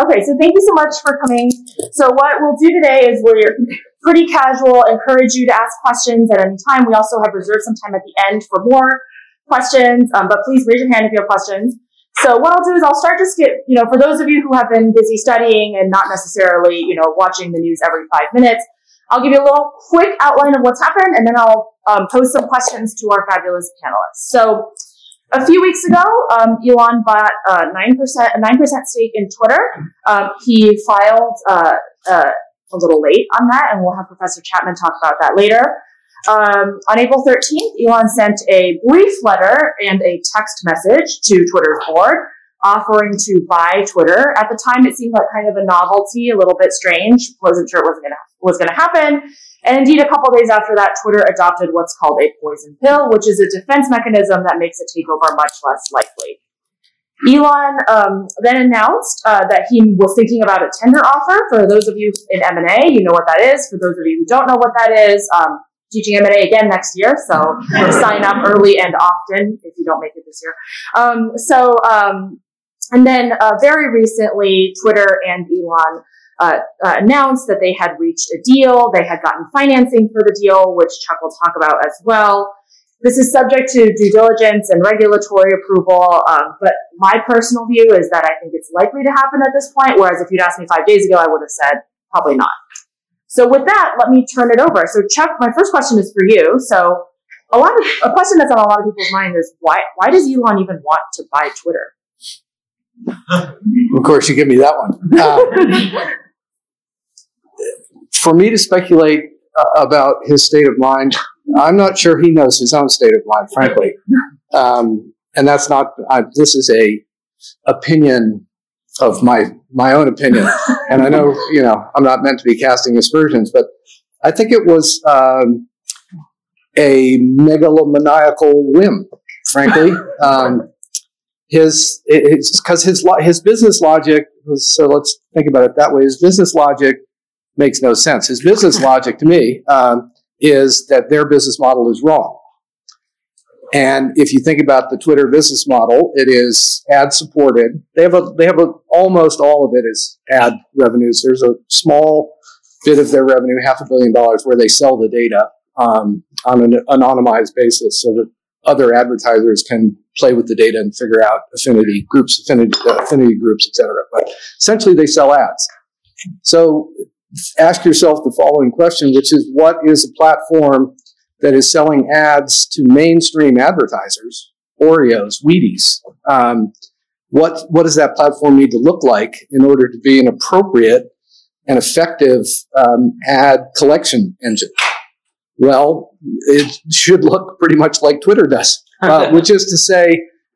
Okay, so thank you so much for coming. So what we'll do today is we're pretty casual, encourage you to ask questions at any time. We also have reserved some time at the end for more questions, um, but please raise your hand if you have questions. So what I'll do is I'll start just get, you know, for those of you who have been busy studying and not necessarily, you know, watching the news every five minutes, I'll give you a little quick outline of what's happened and then I'll um, some questions to our fabulous panelists. So a few weeks ago, um, Elon bought uh, 9%, a 9% stake in Twitter. Um, he filed uh, uh, a little late on that, and we'll have Professor Chapman talk about that later. Um, on April 13th, Elon sent a brief letter and a text message to Twitter's board offering to buy Twitter. At the time, it seemed like kind of a novelty, a little bit strange. wasn't sure it was going to was going to happen. And indeed, a couple days after that, Twitter adopted what's called a poison pill, which is a defense mechanism that makes a takeover much less likely. Elon um, then announced uh, that he was thinking about a tender offer. For those of you in M&A, you know what that is. For those of you who don't know what that is, um, teaching M&A again next year, so sign up early and often if you don't make it this year. Um, so, um, and then uh, very recently, Twitter and Elon uh, uh, announced that they had reached a deal. They had gotten financing for the deal, which Chuck will talk about as well. This is subject to due diligence and regulatory approval, um, but my personal view is that I think it's likely to happen at this point, whereas if you'd asked me five days ago, I would have said probably not. So with that, let me turn it over. So Chuck, my first question is for you. So a lot of a question that's on a lot of people's mind is why why does Elon even want to buy Twitter? Of course, you give me that one. Uh, for me to speculate uh, about his state of mind, I'm not sure he knows his own state of mind, frankly. Um, and that's not. Uh, this is a opinion of my my own opinion, and I know you know I'm not meant to be casting aspersions, but I think it was um, a megalomaniacal whim, frankly. Um, his it's because his his business logic was so. Let's think about it that way. His business logic makes no sense. His business logic to me um, is that their business model is wrong. And if you think about the Twitter business model, it is ad supported. They have a they have a almost all of it is ad revenues. There's a small bit of their revenue, half a billion dollars, where they sell the data um, on an anonymized basis, so that other advertisers can play with the data and figure out affinity groups, affinity, uh, affinity groups, etc. But essentially, they sell ads. So ask yourself the following question, which is what is a platform that is selling ads to mainstream advertisers, Oreos, Wheaties? Um, what, what does that platform need to look like in order to be an appropriate and effective um, ad collection engine? Well, it should look pretty much like Twitter does, uh, which is to say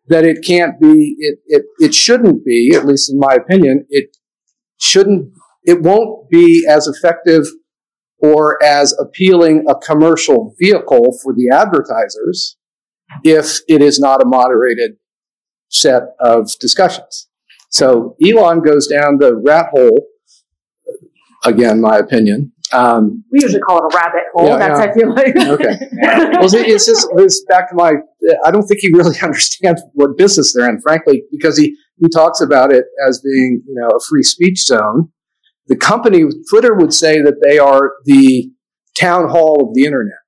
that it can't be, it, it, it shouldn't be, at least in my opinion, it shouldn't it won't be as effective or as appealing a commercial vehicle for the advertisers if it is not a moderated set of discussions. So Elon goes down the rat hole, again, my opinion. Um, we usually call it a rabbit hole. Yeah, That's yeah. I feel like. okay. Well, it's just it's back to my. I don't think he really understands what business they're in, frankly, because he he talks about it as being you know a free speech zone, the company, Twitter would say that they are the town hall of the internet.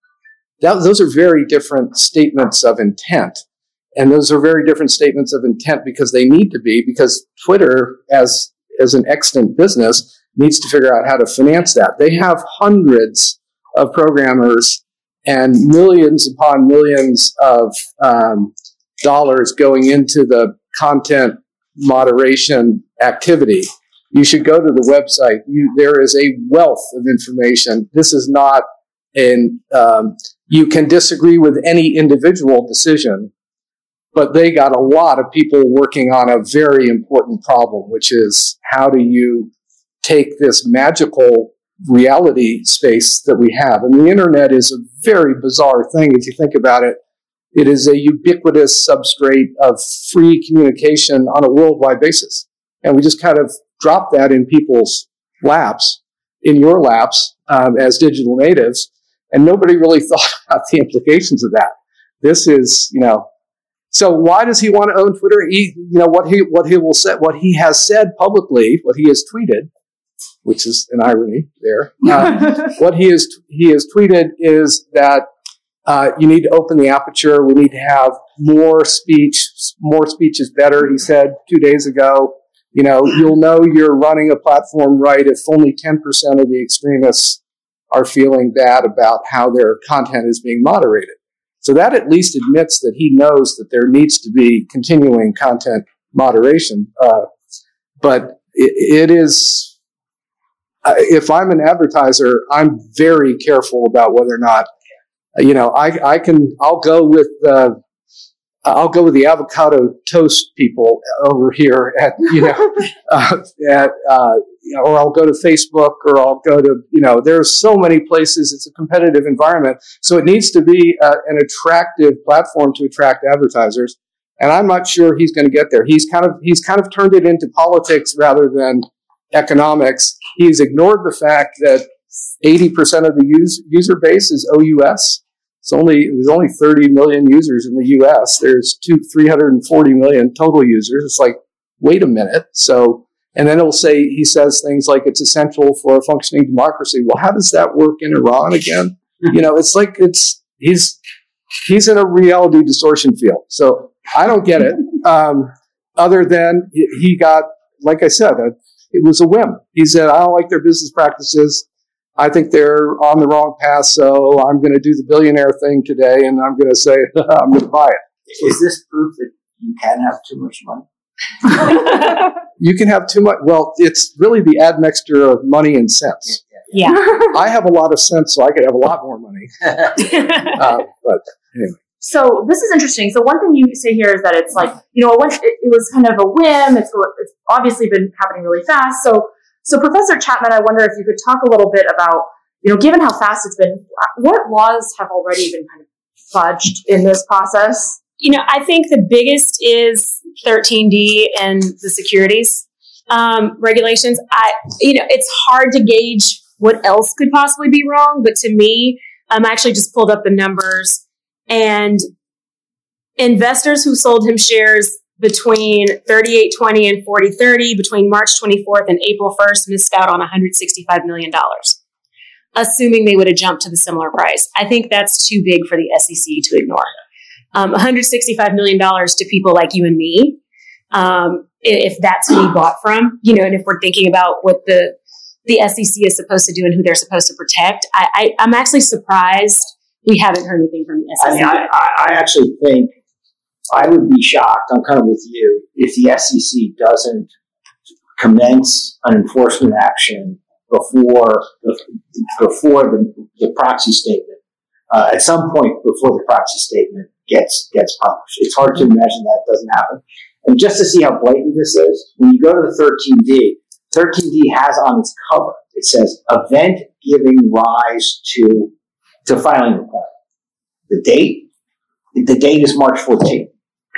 That, those are very different statements of intent. And those are very different statements of intent because they need to be, because Twitter, as, as an extant business, needs to figure out how to finance that. They have hundreds of programmers and millions upon millions of um, dollars going into the content moderation activity you should go to the website. You, there is a wealth of information. This is not an, um, you can disagree with any individual decision, but they got a lot of people working on a very important problem, which is how do you take this magical reality space that we have? And the internet is a very bizarre thing if you think about it. It is a ubiquitous substrate of free communication on a worldwide basis. And we just kind of drop that in people's laps, in your laps um, as digital natives, and nobody really thought about the implications of that. This is, you know, so why does he want to own Twitter? He, you know, what he what he will say, what he has said publicly, what he has tweeted, which is an irony there. Uh, what he has he has tweeted is that uh, you need to open the aperture. We need to have more speech. More speech is better. He said two days ago. You know, you'll know you're running a platform right if only 10% of the extremists are feeling bad about how their content is being moderated. So that at least admits that he knows that there needs to be continuing content moderation. Uh, but it, it is, if I'm an advertiser, I'm very careful about whether or not, you know, I, I can, I'll go with, uh, I'll go with the avocado toast people over here at, you know, uh, at, uh, or I'll go to Facebook or I'll go to, you know, there's so many places. It's a competitive environment. So it needs to be uh, an attractive platform to attract advertisers. And I'm not sure he's going to get there. He's kind of, he's kind of turned it into politics rather than economics. He's ignored the fact that 80% of the use, user base is OUS. It's only, there's only 30 million users in the US. There's two, 340 million total users. It's like, wait a minute. So, and then he'll say, he says things like it's essential for a functioning democracy. Well, how does that work in Iran again? you know, it's like it's, he's, he's in a reality distortion field. So I don't get it. Um, other than he got, like I said, it was a whim. He said, I don't like their business practices. I think they're on the wrong path, so I'm going to do the billionaire thing today, and I'm going to say I'm going to buy it. Is this proof that you can have too much money? you can have too much. Well, it's really the admixture of money and sense. Yeah. I have a lot of sense, so I could have a lot more money. uh, but anyway. So this is interesting. So one thing you say here is that it's like you know it, it, was kind of a whim. It's it's obviously been happening really fast. So so Professor Chapman, I wonder if you could talk a little bit about you know given how fast it's been, what laws have already been kind of fudged in this process? You know, I think the biggest is 13D and the securities um, regulations. I, you know, it's hard to gauge what else could possibly be wrong, but to me, um, I actually just pulled up the numbers and investors who sold him shares between 3820 and 4030 between March 24th and April 1st missed out on $165 million, assuming they would have jumped to the similar price. I think that's too big for the SEC to ignore um, $165 million to people like you and me, um, if that's who we bought from, you know, and if we're thinking about what the the SEC is supposed to do and who they're supposed to protect, I, I, am actually surprised we haven't heard anything from the SEC. I, mean, I, I actually think I would be shocked. I'm kind of with you if the SEC doesn't commence an enforcement action before the, before the, the proxy statement. Uh, at some point before the proxy statement gets gets published. It's hard to imagine that doesn't happen. And just to see how blatant this is, when you go to the 13D, 13D has on its cover, it says event giving rise to to filing requirement. The date, the date is March 14th.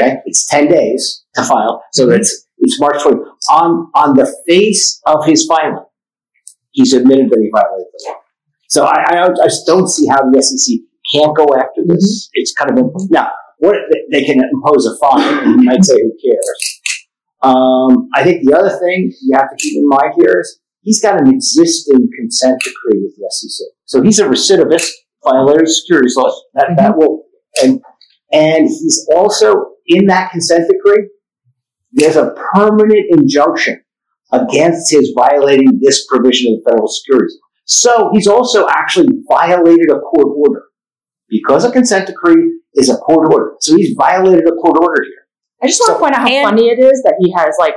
Okay, it's 10 days to file, so it's it's March 14th. On on the face of his filing, he's admitted that he violated the law. So I, I, I just don't see how the SEC can't go after this. Mm-hmm. It's kind of now what they can impose a fine, and you might say, "Who cares?" Um, I think the other thing you have to keep in mind here is he's got an existing consent decree with the SEC, so he's a recidivist violator of securities laws. That mm-hmm. that will and and he's also in that consent decree. There's a permanent injunction against his violating this provision of the federal securities law. So he's also actually violated a court order because a consent decree is a court order. So he's violated a court order here. I just want so, to point out how funny it is that he has like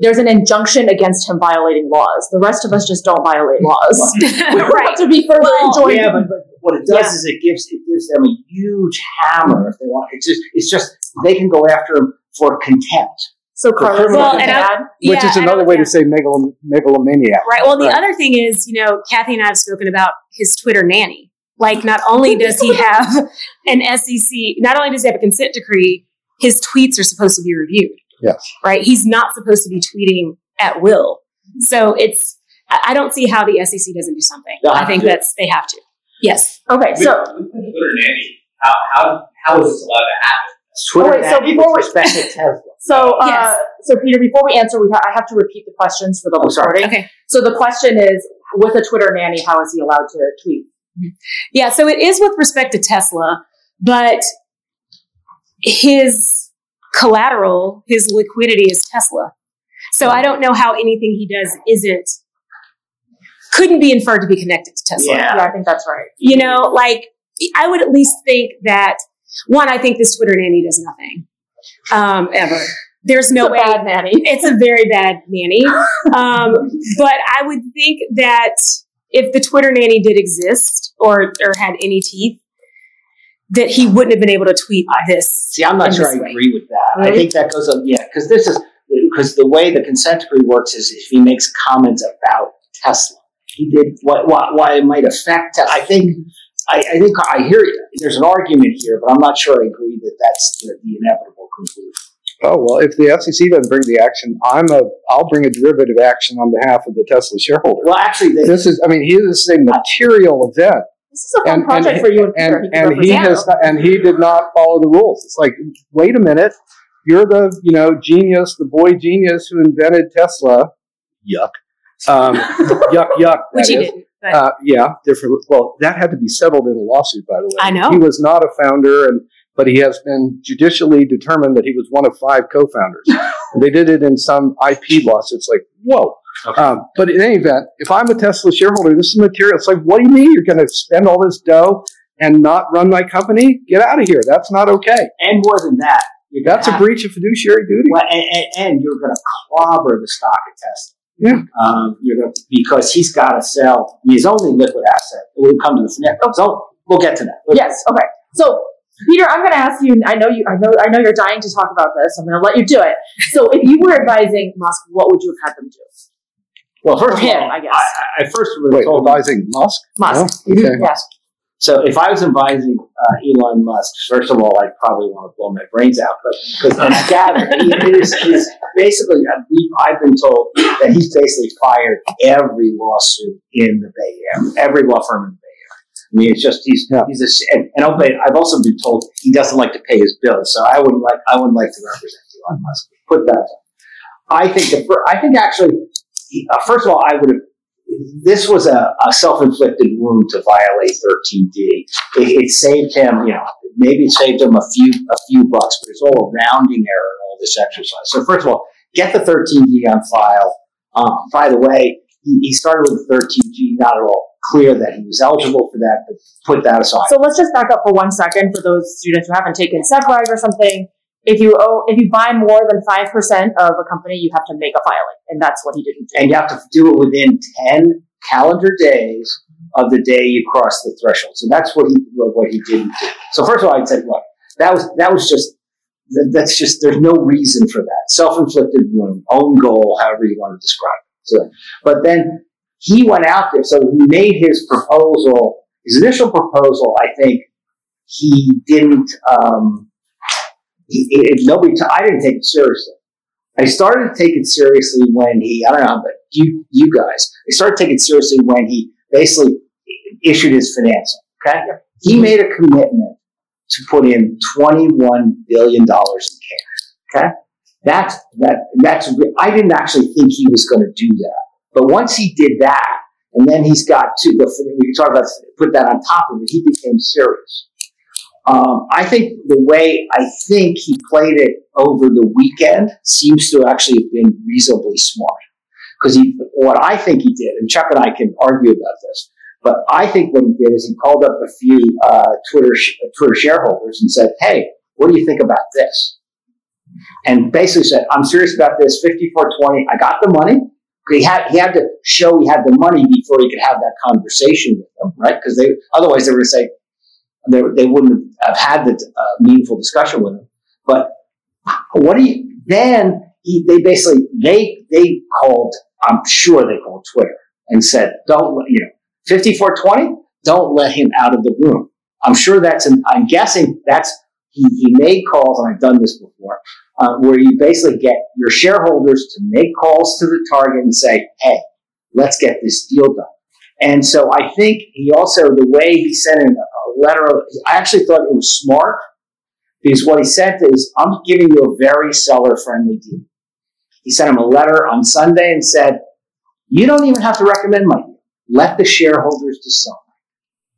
there's an injunction against him violating laws. The rest of us just don't violate laws. we right. to be further well, enjoying. Yeah, but, but, what it does yeah. is it gives it gives them a huge hammer if they want. It's just it's just they can go after him for contempt. So Carlos, well, and I, yeah, which is another way to say megalom- megalomaniac. Right. Well, the right. other thing is, you know, Kathy and I have spoken about his Twitter nanny like, not only does he have an SEC, not only does he have a consent decree, his tweets are supposed to be reviewed. Yes. Right? He's not supposed to be tweeting at will. So it's, I don't see how the SEC doesn't do something. I think that's, they have to. Yes. Okay. So, Twitter nanny, how, how, how is this allowed to happen? Twitter Oh, wait, so before with we- respect to Tesla. So, uh, Yes. so Peter, before we answer, we ha- I have to repeat the questions for the Oh, sorry. recording. Okay. So the question is, with a Twitter nanny, how is he allowed to tweet? Yeah, so it is with respect to Tesla, but his collateral, his liquidity is Tesla. So I don't know how anything he does isn't couldn't be inferred to be connected to Tesla. Yeah. Yeah, I think that's right. You know, like I would at least think that one, I think this Twitter nanny does nothing. Um, ever. There's no It's a way bad nanny. it's a very bad nanny. Um, but I would think that if the Twitter nanny did exist or or had any teeth, that he wouldn't have been able to tweet this. See, I'm not sure I way. agree with that. I think that goes on, yeah, because this is because the way the consent decree works is if he makes comments about Tesla, he did what what why it might affect. Te- I think I, I think I hear you. There's an argument here, but I'm not sure I agree that that's the, the inevitable conclusion. Oh well, if the FCC doesn't bring the action, I'm a. I'll bring a derivative action on behalf of the Tesla shareholder. Well, actually, they, This is. I mean, he this is a material event, This is a fun And- project and- for you and Peter. and He and he has not, and he did not follow the rules. It's like, wait a minute, you're the you know genius, the boy genius who invented Tesla. Yuck. Um, yuck, yuck. Which he is. didn't. But Uh, yeah, different. Well, that had to be settled in a lawsuit, by the way. I know. he was not a founder, and but he has been judicially determined that he was one of five co-founders. they did it in some IP lawsuit. It's like, whoa. Okay. Um, but in any event, if I'm a Tesla shareholder, this is material. It's like, what do you mean you're going to spend all this dough and not run my company? Get out of here. That's not okay. and more than that, you're That's a breach of fiduciary duty. Well, and, and, and you're going to clobber the stock of Tesla. Yeah. Um, you're going to, because he's got to sell his only liquid asset. We'll come to the financial. So we'll get to that. Yes. Okay. So, Peter, I'm going to ask you. I know you. I know. I know you're dying to talk about this. I'm going to let you do it. So, if you were advising Musk, what would you have had them do? Well, first For of him, all, I guess. I, I first was Wait, advising Musk? Musk. No? Okay. Yes. So if I was advising uh, Elon Musk, first of all, I'd probably want to blow my brains out. But because I gather he is, is basically, uh, I've been told that he's basically fired every lawsuit in the Bay Area, every law firm in the Bay Area. I mean, it's just he's Yeah. he's a, s- and, and I'll bet- I've also been told he doesn't like to pay his bills. So I wouldn't like I wouldn't like to represent Elon Musk. Put that. Down. I think the fir- I think actually, uh, first of all, I would have this was a, a self-inflicted wound to violate 13D. It, it saved him, you know, maybe it saved him a few a few bucks, but it's all a rounding error in all this exercise. So first of all, get the 13D on file. Um, by the way, he, he started with the 13G, not at all clear that he was eligible for that, but put that aside. So let's just back up for one second for those students who haven't taken Sec Reg or something. If you owe, if you buy more than five percent of a company, you have to make a filing, and that's what he didn't do. and you have to do it within 10 calendar days of the day you cross the threshold. So that's what he what he didn't do. So first of all, I'd say, look, that was that was just that's just there's no reason for that. Self-inflicted wound, own goal, however you want to describe it. So, but then he went out there, so he made his proposal. His initial proposal, I think, he didn't. Um, he, it, nobody. T- I didn't take it seriously. I started to take it seriously when he, I don't know, but you, you guys, I started to take it seriously when he basically issued his financing. Okay. He made a commitment to put in $21 billion in cash. Okay. That's, that, that's, I didn't actually think he was going to do that. But once he did that, and then he's got to, the, we can talk about, put that on top of it, he became serious. Um, I think the way I think he played it over the weekend seems to actually have been reasonably smart. Because what I think he did, and Chuck and I can argue about this, but I think what he did is he called up a few uh, Twitter sh- Twitter shareholders and said, "Hey, what do you think about this?" And basically said, "I'm serious about this. 5420. I got the money. He had he had to show he had the money before he could have that conversation with them, right? Because they otherwise they were going to say they, they wouldn't have had the uh, meaningful discussion with him. But what do you then? He, they basically they they called. I'm sure they called Twitter and said, "Don't let- you know 5420? Don't let him out of the room." I'm sure that's an. I'm guessing that's he, he made calls, and I've done this before, uh, where you basically get your shareholders to make calls to the target and say, "Hey, let's get this deal done." And so I think he also the way he sent in a letter. I actually thought it was smart Because what he sent is, I'm giving you a very seller friendly deal. He sent him a letter on Sunday and said, You don't even have to recommend my deal. Let the shareholders decide.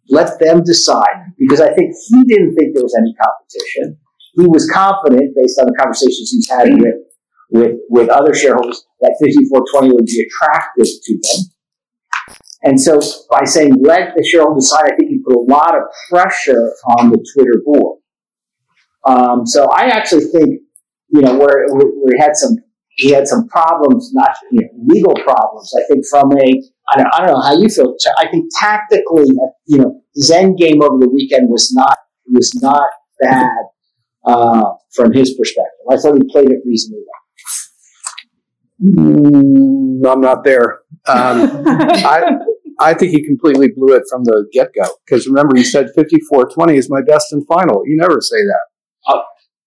Let them decide. Because I think he didn't think there was any competition. He was confident, based on the conversations he's had with, with, with other shareholders, that 5420 would be attractive to them. And so by saying let the shareholders decide, I think he put a lot of pressure on the Twitter board. Um, so I actually think, you know, where, where we had some, he had some problems, not you know, legal problems. I think from a, I don't, I don't know how you feel. I think tactically, you know, his end game over the weekend was not was not bad uh, from his perspective. I thought he played it reasonably well. Mm, I'm not there. Um, I I think he completely blew it from the get go. Because remember, he said 54-20 is my best and final. You never say that. Oh.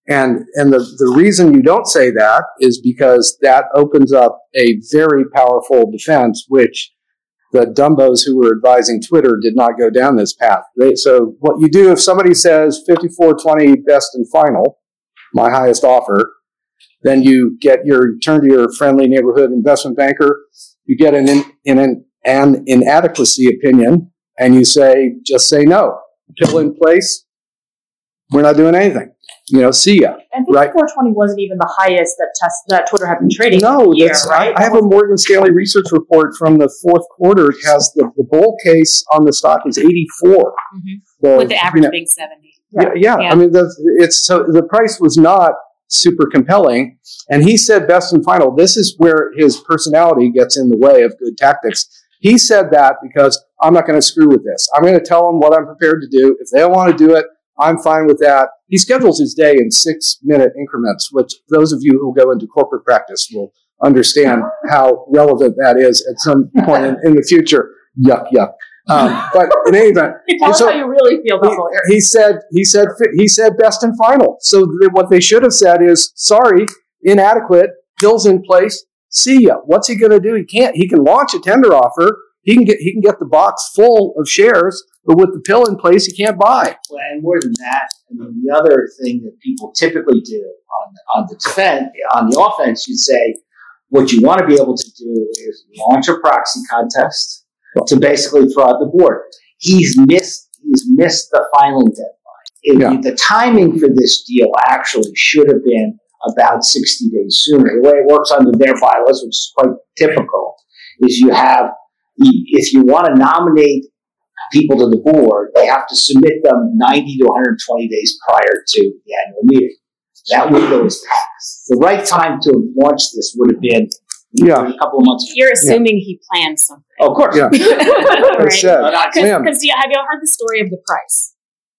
And and the, the reason you don't say that is because that opens up a very powerful defense, which the dumbos who were advising Twitter did not go down this path. They, so what you do if somebody says 54-20 best and final, my highest offer, then you get your turn to your friendly neighborhood investment banker, you get an in, in an, an inadequacy opinion, and you say just say no. Pill in place, we're not doing anything. You know, see ya. And 5420 right? wasn't even the highest that test that Twitter had been trading. No, year, right? I have a Morgan Stanley research report from the fourth quarter. It has the, the bull case on the stock is 84. Mm-hmm. So, With the average you know, being 70. Yeah, yeah. yeah. I mean, the, it's so the price was not super compelling. And he said best and final. This is where his personality gets in the way of good tactics. He said that because I'm not going to screw with this. I'm going to tell them what I'm prepared to do. If they don't want to do it, I'm fine with that. He schedules his day in six minute increments, which those of you who go into corporate practice will understand how relevant that is at some point in, in the future. Yuck, yuck. Um, but in any event, tell so, us how you really feel about he, he said he said he said best and final. So th- what they should have said is sorry, inadequate, pills in place. See ya. What's he going to do? He can't. He can launch a tender offer. He can get he can get the box full of shares but with the pill in place, he can't buy. Well, and more than that, I mean, the other thing that people typically do on, on the defense, on the offense, you'd say, what you want to be able to do is launch a proxy contest to basically throw out the board. He's missed, he's missed the filing deadline. It, yeah. The timing for this deal actually should have been about 60 days sooner. The way it works under their bylaws, which is quite typical, is you have, if you want to nominate people to the board, they have to submit them 90 to 120 days prior to the annual meeting. That window is passed. The right time to launch this would have been yeah. a couple of months. You're assuming yeah. he planned something. Oh, of course. Yeah. Because yeah, have y'all heard the story of the price?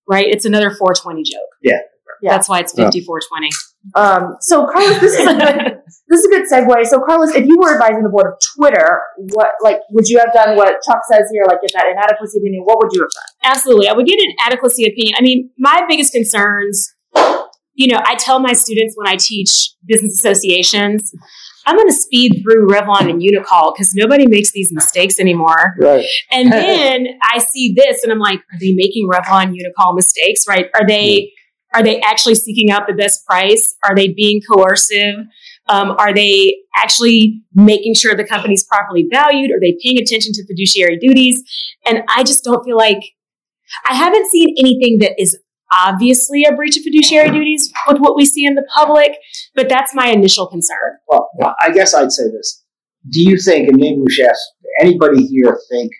Right? It's another 420 joke. Yeah. Yeah. That's why it's 5420. Um, so Carlos, this is a good this is a good segue. So Carlos, if you were advising the board of Twitter, what like would you have done what Chuck says here, like get that inadequacy opinion? What would you have done? Absolutely, I would get an adequacy opinion. I mean, my biggest concerns, you know, I tell my students when I teach business associations. I'm going to speed through Revlon and Unocal because nobody makes these mistakes anymore. Right. And then I see this and I'm like, are they making Revlon Unocal mistakes? Right? Are they are they actually seeking out the best price? Are they being coercive? Um, are they actually making sure the company's properly valued? Are they paying attention to fiduciary duties? And I just don't feel like I haven't seen anything that is obviously a breach of fiduciary duties with what we see in the public, but that's my initial concern. Well, I guess I'd say this. Do you think, and maybe we should ask anybody here think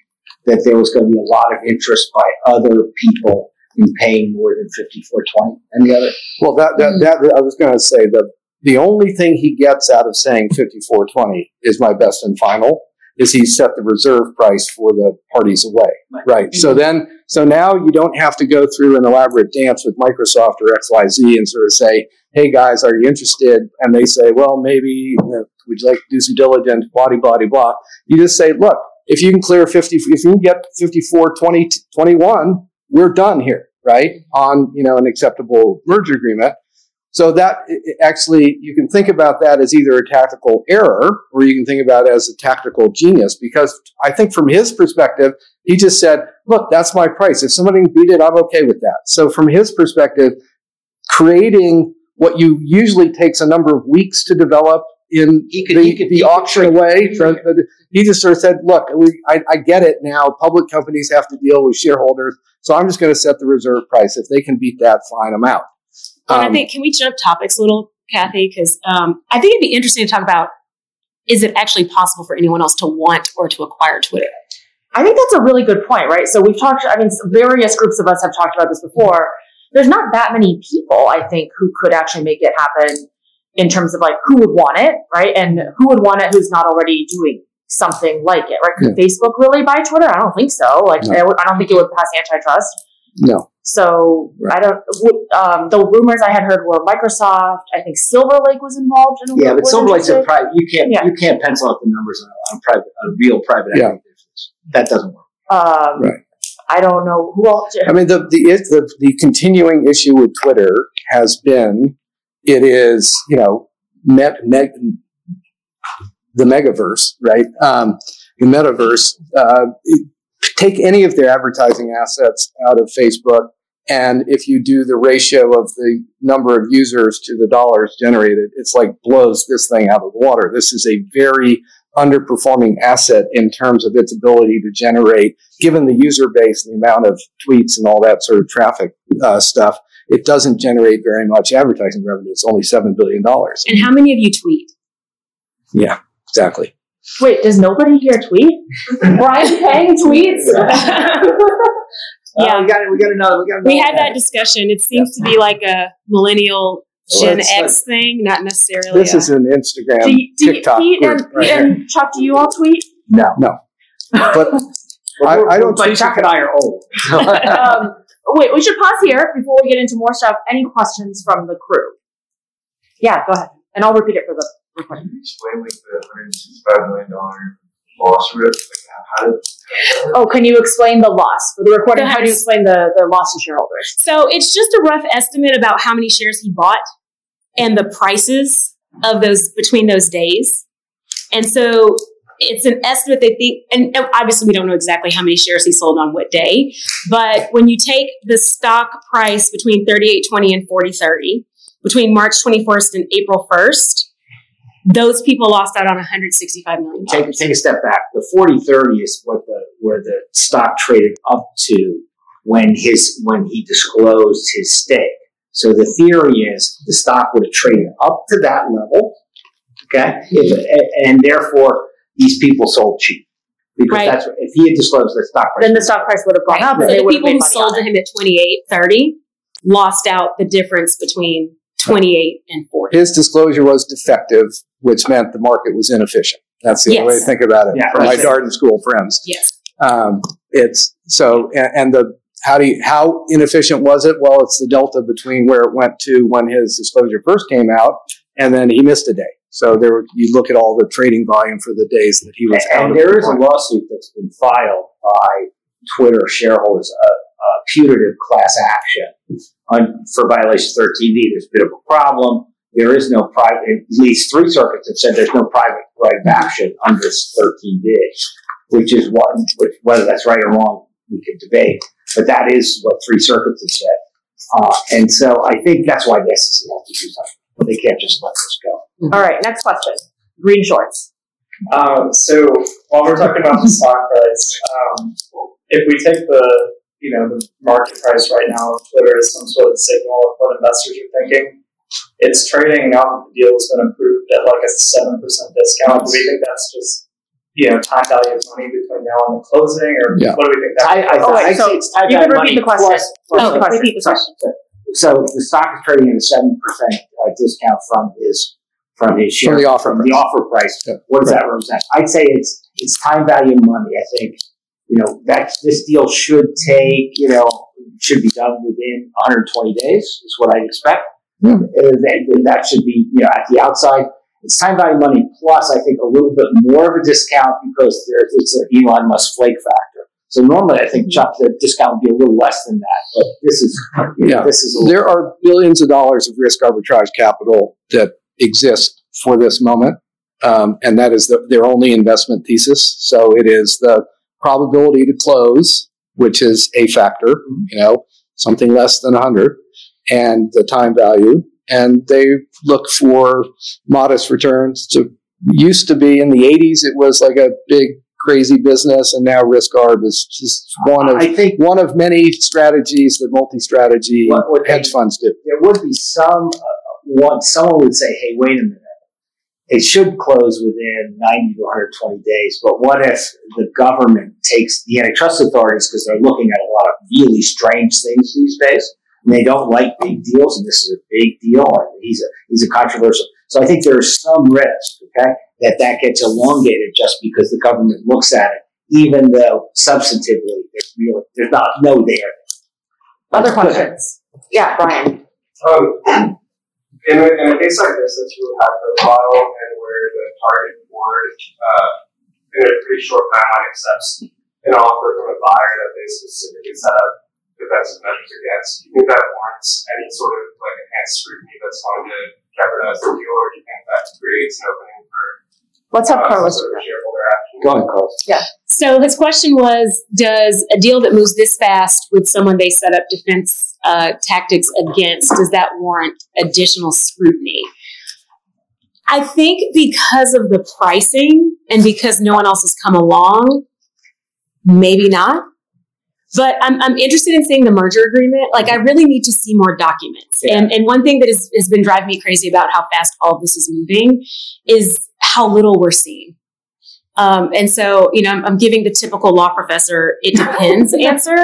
that there was going to be a lot of interest by other people in paying more than fifty four twenty. And the other? Well, that that, mm-hmm. that I was going to say the the only thing he gets out of saying fifty four twenty is my best and final is he set the reserve price for the parties away. Right. right. So mm-hmm. then, so now you don't have to go through an elaborate dance with Microsoft or XYZ and sort of say, hey guys, are you interested? And they say, well, maybe, you know, would you like to do some diligence, blah, blah, blah. You just say, look, if you can clear 50, if you can get 54, 20, 21, we're done here, right? On, you know, an acceptable merger agreement. So that actually, you can think about that as either a tactical error or you can think about it as a tactical genius because I think from his perspective, he just said, look, that's my price. If somebody can beat it, I'm okay with that. So from his perspective, creating what you usually takes a number of weeks to develop in He could- the, he could- the he could auction trade- away. From, he just sort of said, "Look, we, I, I get it now. Public companies have to deal with shareholders, so I'm just going to set the reserve price. If they can beat that, fine, I'm out." And I Um, think, can we jump topics a little, Kathy? Because um, I think it'd be interesting to talk about is it actually possible for anyone else to want or to acquire Twitter? I think that's a really good point, right? So we've talked, I mean, various groups of us have talked about this before. There's not that many people, I think, who could actually make it happen in terms of like who would want it, right? And who would want it who's not already doing something like it, right? Could Facebook really buy Twitter? I don't think so. Like, No. I would- I don't think it would pass antitrust. no, So I don't. Um, the rumors I had heard were Microsoft. I think Silver Lake was involved. In Yeah, but Silver Lake's a private. You can't Yeah. you can't pencil out the numbers on a, on a private, a real private Yeah. equity business. That doesn't work. Um, Right. I don't know who else. I mean, the, the, the, the continuing issue with Twitter has been it is, you know, the megaverse, right? Um, the metaverse. Uh, take any of their advertising assets out of Facebook, and if you do the ratio of the number of users to the dollars generated, it's like blows this thing out of the water. This is a very underperforming asset in terms of its ability to generate, given the user base and the amount of tweets and all that sort of traffic uh, stuff. It doesn't generate very much advertising revenue. It's only seven billion dollars. And how many of you tweet? Yeah, exactly. Wait, does nobody here tweet? Brian Pang tweets. Yeah. Uh, we got it. we got another. We got We had that discussion. It seems to be like a millennial Gen Well, it's X thing, not necessarily. This a- is an Instagram, do you, do you, TikTok Pete, group and, right Pete here. and Chuck, do you all tweet? no. No, but But I- I don't But tweet- Chuck and I are old. um, wait, we should pause here before we get into more stuff. Any questions from the crew? Yeah, go ahead, and I'll repeat it for the recording. Can you explain like the hundred sixty-five million dollar loss risk? Like how did Oh, can you explain the loss for the recording? How do you explain the, the loss to shareholders? So it's just a rough estimate about how many shares he bought and the prices of those between those days. And so it's an estimate they think, and obviously we don't know exactly how many shares he sold on what day, but when you take the stock price between 38.20 and 40.30, between March 21st and April 1st, those people lost out on 165 million take, take a step back. The forty thirty is what the where the stock traded up to when his when he disclosed his stake. So the theory is the stock would have traded up to that level, okay, if, and therefore these people sold cheap because Right. that's what, if he had disclosed the stock price. Then the stock price would have gone Right. up, So the people who sold to him at 28.30 lost out the difference between 28 and 40. his disclosure was defective, which meant the market was inefficient. That's the only way to think about it Yeah, for my that's it. Darden School friends. Yes. Um, it's so, and, and the how do you, how inefficient was it? Well, it's the delta between where it went to when his disclosure first came out, and then he missed a day. So there, were- you look at all the trading volume for the days that he was out. and of there is a lawsuit that's been filed by Twitter shareholders, a, a putative class action on, for violation 13D. There's a bit of a problem. There is no private, at least three circuits have said there's no private right of action under 13D, which is what, which, whether that's right or wrong, we could debate. But that is what three circuits have said. Uh, and so I think that's why the SEC has to do something. They can't just let this go. All right, next question. Green shorts. Um, so while we're talking about the stock price, um, if we take the you know the market price right now of Twitter as some sort of signal of what investors are thinking, it's trading now that the deal has been approved at like a seven percent discount. Do we think that's just you know time value of money between now and the closing, or Yeah. what do we think that? I, I, Oh, wait, I'd so say it's time you can value repeat the question. plus- plus Oh, the question. repeat the question. So the stock is trading at a seven percent uh, discount from his from his share From the offer from the offer price. Yeah. What does that represent? I'd say it's it's time value of money. I think you know that this deal should take you know should be done within 120 days is what I'd expect. Yeah. Uh, that, that should be you know at the outside. It's time value money plus I think a little bit more of a discount because there, it's an Elon Musk flake factor. So normally I think Chuck the discount would be a little less than that, but this is you know, Yeah. this is a little There are billions of dollars of risk arbitrage capital that exist for this moment, um, and that is the, their only investment thesis. So it is the probability to close, which is a factor, you know, something less than 100, and the time value, and they look for modest returns. To used to be in the 80s, it was like a big crazy business, and now risk arb is just one of I think one of many strategies that multi-strategy hedge funds do. there would be some uh, one someone would say, "Hey, wait a minute." It should close within 90 to 120 days, but what if the government takes the antitrust authorities because they're looking at a lot of really strange things these days, and they don't like big deals, and this is a big deal, and he's a he's a controversial. So I think there's some risk, okay, that that gets elongated just because the government looks at it, even though substantively there's really there's not no there. Other questions? Yeah, Brian. Um, in a, in a case like this, that's really the profile and where the target board, uh, in a pretty short timeline accepts an offer from a buyer that they specifically set up defensive measures against, do you think that warrants any sort of like enhanced scrutiny that's going to jeopardize the deal, or do you think that creates an opening for Let's have uh, Carlos. sort of Go ahead, Carlos. So his question was: Does a deal that moves this fast with someone they set up defense uh, tactics against does that warrant additional scrutiny? I think because of the pricing and because no one else has come along, maybe not. But I'm, I'm interested in seeing the merger agreement. Like, I really need to see more documents. Yeah. And, and one thing that has, has been driving me crazy about how fast all of this is moving is how little we're seeing. Um, and so, you know, I'm, I'm giving the typical law professor "it depends" answer,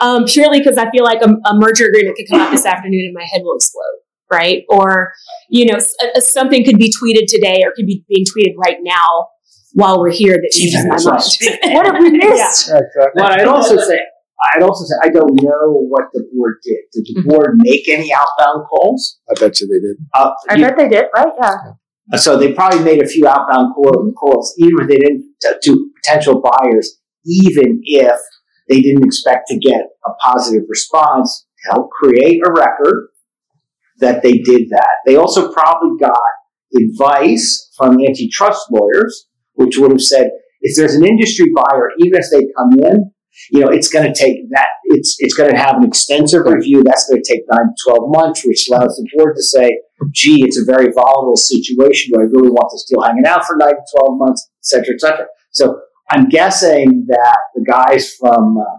um, purely because I feel like a, a merger agreement could come out this afternoon and my head will explode, right? Or, you know, s- uh, something could be tweeted today or could be being tweeted right now while we're here that changes my That's mind. What have we missed? But I'd also say, I'd also say, I don't know what the board did. Did the board make any outbound calls? I bet you they did. Uh, I you- bet they did, right? Yeah. So they probably made a few outbound calls, even if they didn't to, potential buyers, even if they didn't expect to get a positive response to help create a record that they did that. They also probably got advice from antitrust lawyers, which would have said, if there's an industry buyer, even if they come in, you know, it's going to take that, it's, it's going to have an extensive review. That's going to take nine to 12 months, which allows the board to say, gee, it's a very volatile situation. Do I really want this deal hanging out for nine to 12 months, et cetera, et cetera? So I'm guessing that the guys from, uh,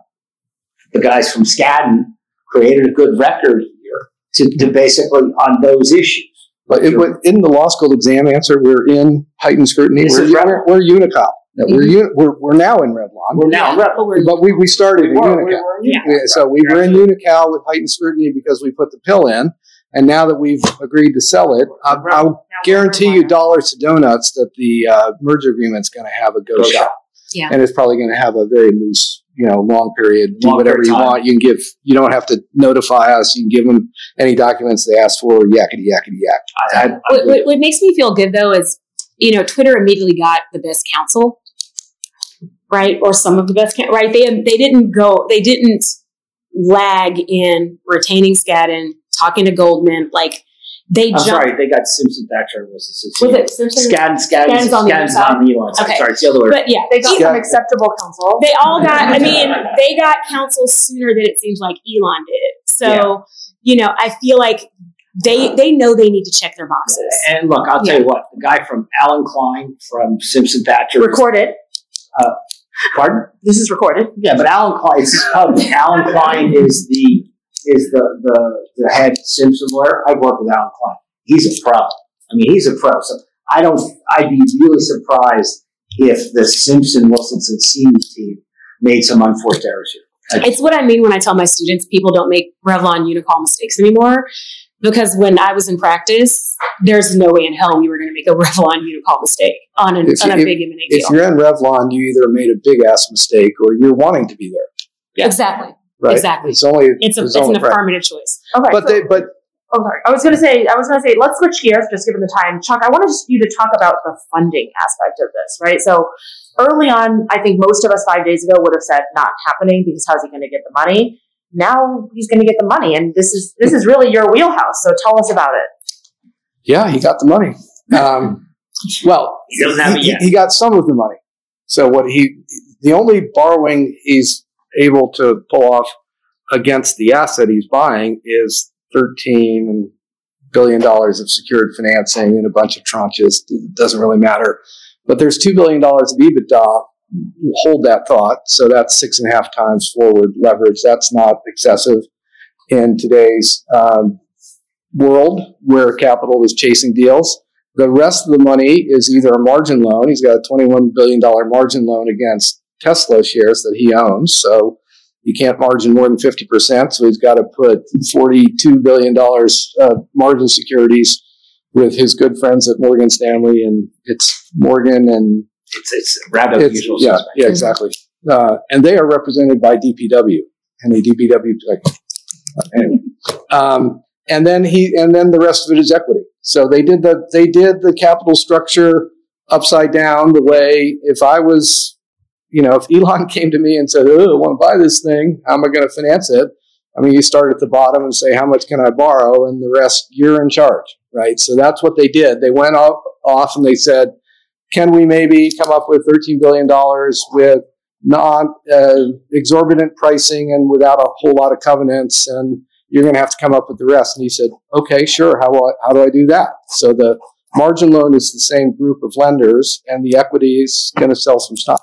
the guys from Skadden created a good record here to, to basically on those issues. But it, but in the law school exam answer, we're in heightened scrutiny. We're, is we're, we're Unocal. We're, Mm-hmm. uni- we're, we're now in Revlon. We're now, Yeah, but we're- But we, we started in We're- Unocal. we're- Yeah. Yeah, so we were in Unocal with heightened scrutiny because we put the pill in, and now that we've agreed to sell it, I, I'll guarantee you dollars to donuts that the uh, merger agreement's going to have a go, Go shop. shop. Yeah. and it's probably going to have a very loose, you know, long period. Do Long whatever period you time. want. You can give. You don't have to notify us. You can give them any documents they ask for. Yakety yakety yak. I, I, What, what, what makes me feel good though is, you know, Twitter immediately got the best counsel, right? Or some of the best, coun- right? They they didn't go, they didn't lag in retaining Skadden, talking to Goldman, like they I'm jumped. sorry, they got Simpson Thacher was the Was it Simpson? Skadden, Skadden, Skadden's on the other side? on the other side. Okay. Sorry, it's the other way. But yeah, They got Yeah. some acceptable counsel. they all got. I mean, they got counsel sooner than it seems like Elon did. So you know, I feel like they they know they need to check their boxes. And look, I'll tell you what, the guy from Alan Klein from Simpson Thacher. recorded. Uh, pardon? This is recorded. Yeah, but Alan Klein is. Uh, Alan Klein is the is the, the the head Simpson lawyer. I've worked with Alan Klein. He's a pro. I mean, he's a pro. So I don't. I'd be really surprised if the Simpson Wilson Sonsini team made some unforced errors here. It's what I mean when I tell my students people don't make Revlon Unocal mistakes anymore. Because when I was in practice, there's no way in hell we were going to make a Revlon Unocal mistake on, an, If on a you- big M&A If you're in Revlon, you either made a big ass mistake or you're wanting to be there. Exactly. Right? Exactly. It's only It's, a, it's it's an only right. affirmative choice. Okay. But so- they but Oh, sorry. I was going to say, I was going to say, let's switch gears, just given the time. Chuck, I wanted you to talk about the funding aspect of this, right? So early on, I think most of us five days ago would have said not happening because how's he going to get the money? Now he's going to get the money, and this is this is really your wheelhouse. So tell us about it. yeah, he got the money. Um, well, He doesn't have it he, he got some of the money. So what he the only borrowing he's able to pull off against the asset he's buying is 13 billion dollars of secured financing and a bunch of tranches. It doesn't really matter. But there's $2 billion of EBITDA. Hold that thought. So that's six and a half times forward leverage. That's not excessive in today's um, world where capital is chasing deals. The rest of the money is either a margin loan. He's got a $21 billion margin loan against Tesla shares that he owns. So you can't margin more than 50%. So he's got to put $42 billion uh, margin securities with his good friends at Morgan Stanley. And it's Morgan and It's, it's rather it's, usual yeah, suspect. yeah, exactly. Uh, and they are represented by DPW. And the DPW, like, anyway. Um, and then he, and then the rest of it is equity. So they did the, they did the capital structure upside down the way if I was, you know, if Elon came to me and said, "Oh, I want to buy this thing. How am I going to finance it?" I mean, you start at the bottom and say, "How much can I borrow?" And the rest, you're in charge, right? So that's what they did. They went off, off and they said, "Can we maybe come up with 13 billion dollars with non uh, exorbitant pricing and without a whole lot of covenants and you're going to have to come up with the rest. And he said, okay, sure. How, I- how do I do that? So the margin loan is the same group of lenders and the equity is going to sell some stock.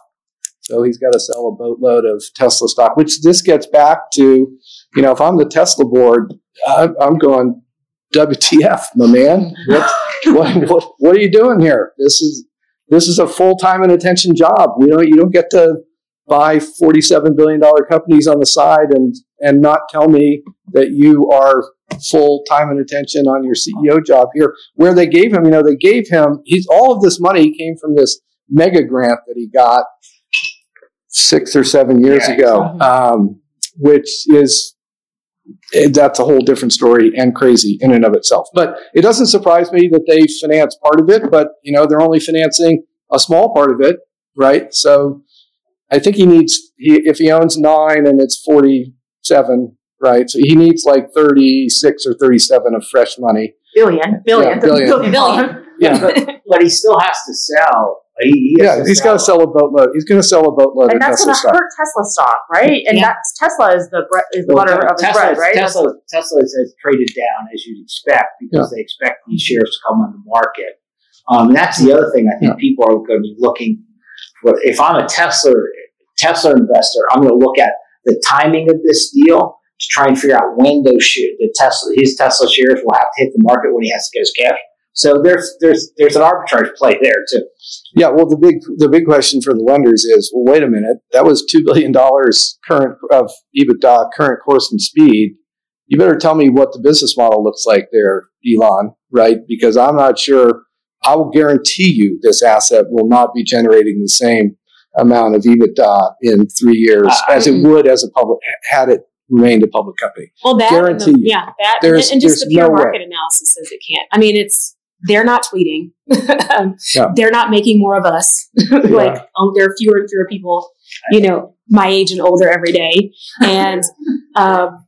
So he's got to sell a boatload of Tesla stock, which this gets back to, you know, if I'm the Tesla board, I'm, going, WTF, my man? What, what, what, what are you doing here? This is, this is a full time and attention job. We don't, you don't get to buy $47 billion companies on the side and, and not tell me that you are full time and attention on your CEO job here. Where they gave him, you know, they gave him, he's all of this money came from this mega grant that he got six or seven years Yeah, ago, um, which is, eh, that's a whole different story and crazy in and of itself. But it doesn't surprise me that they finance part of it, but, you know, they're only financing a small part of it, right? So I think he needs, he, if he owns nine and it's 47, right? So he needs like 36 or 37 of fresh money. Billion, billion, Yeah, billion. Billion. Yeah. But, but he still has to sell. He, he has Yeah, to he's got to sell a boatload. He's going to sell a boatload And of that's Tesla going to stock. hurt Tesla stock, right? And Yeah. that's Tesla is the bre- is the Well, butter of his Tesla, bread, right? Tesla, Tesla has traded down as you'd expect because they expect these shares to come on the market. Um, and that's the other thing I think Yeah. people are going to be looking for. If I'm a Tesla Tesla investor, I'm going to look at the timing of this deal to try and figure out when those shares, the Tesla, his Tesla shares will have to hit the market when he has to get his cash. So there's there's there's an arbitrage play there too. Yeah, well, the big the big question for the lenders is, well, wait a minute, that was two billion dollars current of EBITDA, current course and speed. You better tell me what the business model looks like there, Elon, right? Because I'm not sure. I will guarantee you this asset will not be generating the same amount of EBITDA in three years I- as it would as a public had it remained a public company. Well, that and Guarantee the, you. yeah, that and, There's- and just the pure no way. market analysis says it can't. I mean, it's they're not tweeting. Um, Yeah. They're not making more of us. like um, there are fewer and fewer people, you know, my age and older every day, and um,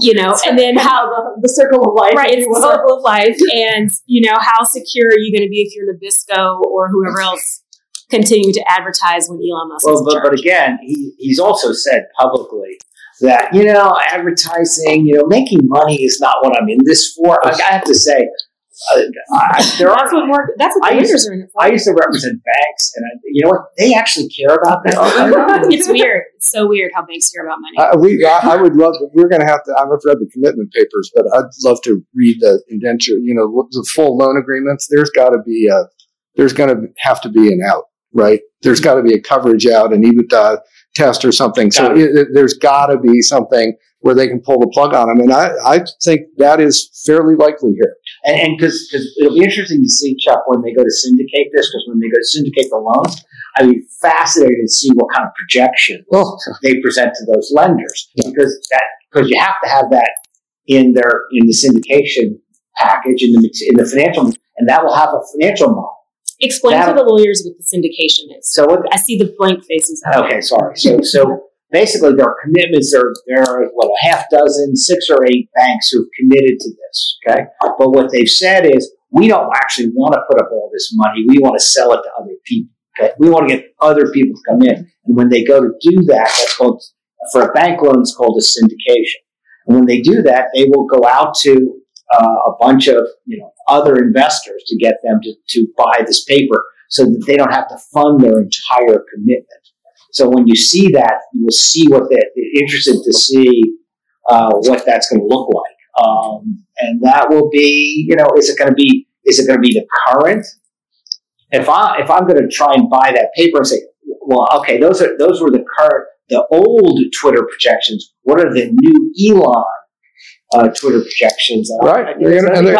you know, and then how the, the circle of life, right, it's the circle of life, and you know, how secure are you going to be if you're Nabisco or whoever else continue to advertise when Elon Musk Well, but, but again, he, he's also said publicly that, you know, advertising, you know, making money is not what I'm in this for. I, I have to say, uh, I, there are, that's what more. That's what the used lenders are in it for. I used to represent banks, and I, you know what? They actually care about that. it's weird. It's so weird how banks care about money. Uh, we, I, I would love. We're going to have to. I've read the commitment papers, but I'd love to read the indenture. You know, the full loan agreements. There's got to be a. There's going to have to be an out, right? There's got to be a coverage out, an EBITDA test or something. So Got it, it- there's got to be something where they can pull the plug on them, and I, I think that is fairly likely here. And because it'll be interesting to see, Chuck, when they go to syndicate this, because when they go to syndicate the loans, I'd be fascinated to see what kind of projections Well, they present to those lenders Yeah. because that because you have to have that in their in the syndication package in the in the financial and that will have a financial model. Explain That- to the lawyers what the syndication is. So what? I see the blank faces. Okay, sorry. So so basically, there are commitments. There there are what a half dozen, six or eight banks who've committed to this. Okay, but what they've said is we don't actually want to put up all this money. We want to sell it to other people. Okay, we want to get other people to come in, and when they go to do that, that's called for a bank loan. It's called a syndication. And when they do that, they will go out to uh, a bunch of you know other investors to get them to, to buy this paper so that they don't have to fund their entire commitment. So when you see that, you will see what they're interested to see uh, what that's going to look like, um, and that will be you know is it going to be is it going to be the current? If I if I'm going to try and buy that paper and say, well, okay, those are those were the current the old Twitter projections. What are the new Elon uh, Twitter projections? Right. They're gonna- and they're-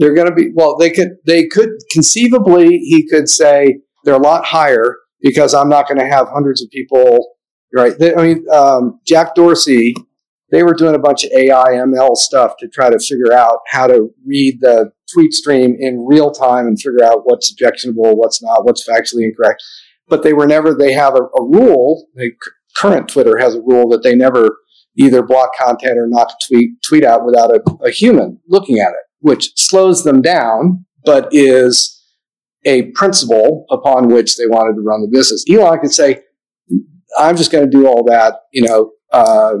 They're going to be well. They could they could conceivably he could say they're a lot higher because I'm not going to have hundreds of people. Right. They, I mean, um, Jack Dorsey. They were doing a bunch of AI ML stuff to try to figure out how to read the tweet stream in real time and figure out what's objectionable, what's not, what's factually incorrect. But they were never. They have a, a rule. They, current Twitter has a rule that they never either block content or not tweet tweet out without a, a human looking at it which slows them down, but is a principle upon which they wanted to run the business. Elon could say, I'm just going to do all that, you know, uh,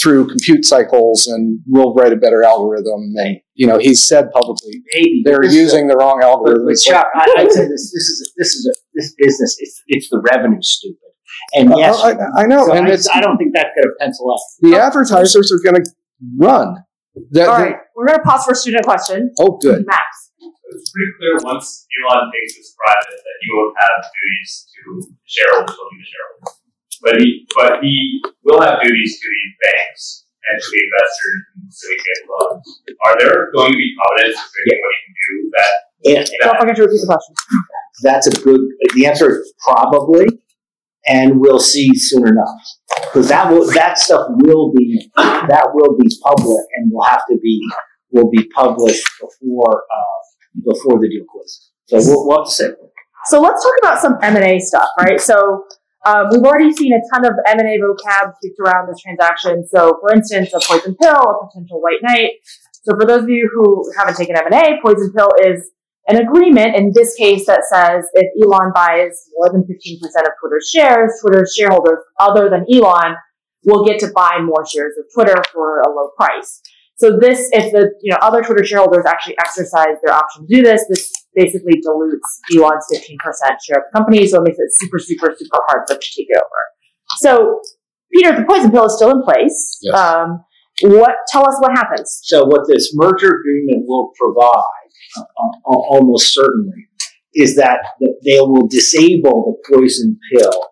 through compute cycles and we'll write a better algorithm. And, you know, he's said publicly Maybe they're This is using the wrong algorithm. but Chuck, I, I'd say this. This is this is a, this business. It's it's the revenue stupid. And yes, I, I know. so and I, it's, I don't think that's going to pencil out. the advertisers are going to run. That, All right, we're going to pause for a student question. Oh, good. Max. It's pretty clear once Elon takes this private that he will have duties to shareholders, only the shareholders. But he, but he will have duties to the banks and to the investors and syndicated loans. Are there going to be covenants restricting what he can do that? Yeah, Don't forget to repeat the question. that's a good. The answer is probably, and we'll see soon enough because that will that stuff will be that will be public and will have to be will be published before uh, before the deal closes. So we'll, we'll have to see. So let's talk about some M and A stuff, right? So um, we've already seen a ton of M and A vocab kicked around this transaction. So, for instance, a poison pill, a potential white knight. So, for those of you who haven't taken M and A, poison pill is an agreement in this case that says if Elon buys more than 15% of Twitter's shares, Twitter's shareholders other than Elon will get to buy more shares of Twitter for a low price. So this, if the you know other Twitter shareholders actually exercise their option to do this, this basically dilutes Elon's 15% share of the company, so it makes it super, super, super hard for them to take it over. So, Peter, the poison pill is still in place. Yes. Um, what? Tell us what happens. So what this merger agreement will provide, uh, uh, almost certainly, is that that they will disable the poison pill